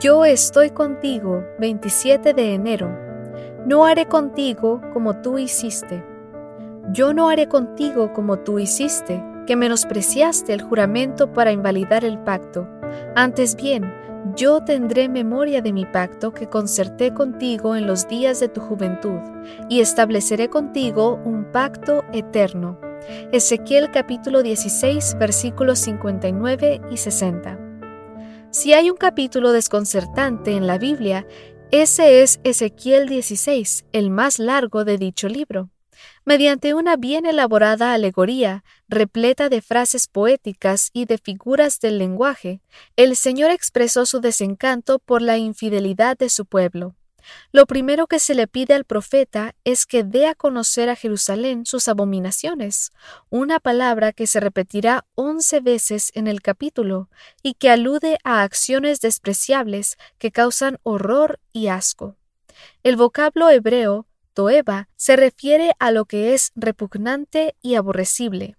Yo estoy contigo 27 de enero. No haré contigo como tú hiciste. Yo no haré contigo como tú hiciste, que menospreciaste el juramento para invalidar el pacto. Antes bien, yo tendré memoria de mi pacto que concerté contigo en los días de tu juventud, y estableceré contigo un pacto eterno. Ezequiel capítulo 16 versículos 59 y 60. Si hay un capítulo desconcertante en la Biblia, ese es Ezequiel 16, el más largo de dicho libro. Mediante una bien elaborada alegoría, repleta de frases poéticas y de figuras del lenguaje, el Señor expresó su desencanto por la infidelidad de su pueblo. Lo primero que se le pide al profeta es que dé a conocer a Jerusalén sus abominaciones, una palabra que se repetirá once veces en el capítulo y que alude a acciones despreciables que causan horror y asco. El vocablo hebreo toeba se refiere a lo que es repugnante y aborrecible.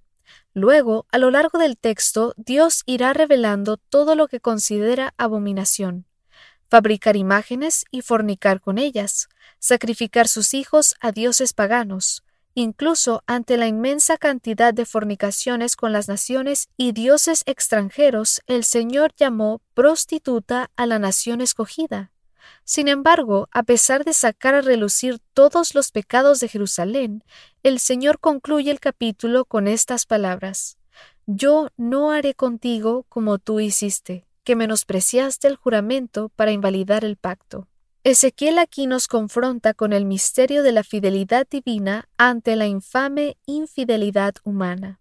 Luego, a lo largo del texto, Dios irá revelando todo lo que considera abominación fabricar imágenes y fornicar con ellas, sacrificar sus hijos a dioses paganos, incluso ante la inmensa cantidad de fornicaciones con las naciones y dioses extranjeros, el Señor llamó prostituta a la nación escogida. Sin embargo, a pesar de sacar a relucir todos los pecados de Jerusalén, el Señor concluye el capítulo con estas palabras Yo no haré contigo como tú hiciste que menospreciaste el juramento para invalidar el pacto. Ezequiel aquí nos confronta con el misterio de la fidelidad divina ante la infame infidelidad humana.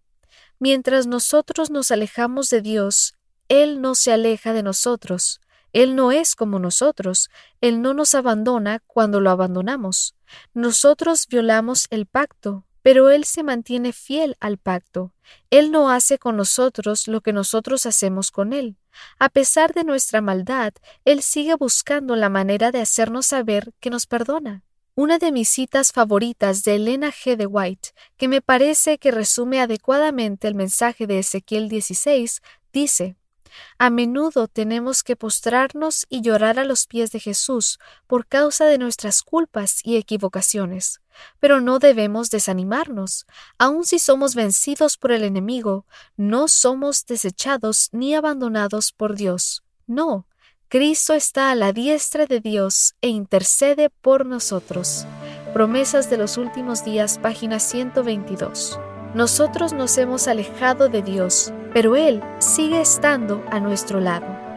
Mientras nosotros nos alejamos de Dios, Él no se aleja de nosotros. Él no es como nosotros. Él no nos abandona cuando lo abandonamos. Nosotros violamos el pacto, pero Él se mantiene fiel al pacto. Él no hace con nosotros lo que nosotros hacemos con Él. A pesar de nuestra maldad, Él sigue buscando la manera de hacernos saber que nos perdona. Una de mis citas favoritas de Elena G. de White, que me parece que resume adecuadamente el mensaje de Ezequiel 16, dice a menudo tenemos que postrarnos y llorar a los pies de Jesús por causa de nuestras culpas y equivocaciones. Pero no debemos desanimarnos. Aun si somos vencidos por el enemigo, no somos desechados ni abandonados por Dios. No, Cristo está a la diestra de Dios e intercede por nosotros. Promesas de los últimos días, página 122. Nosotros nos hemos alejado de Dios, pero Él sigue estando a nuestro lado.